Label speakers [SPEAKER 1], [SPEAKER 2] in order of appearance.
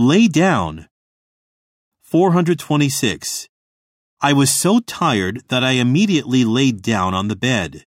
[SPEAKER 1] Lay down. 426. I was so tired that I immediately laid down on the bed.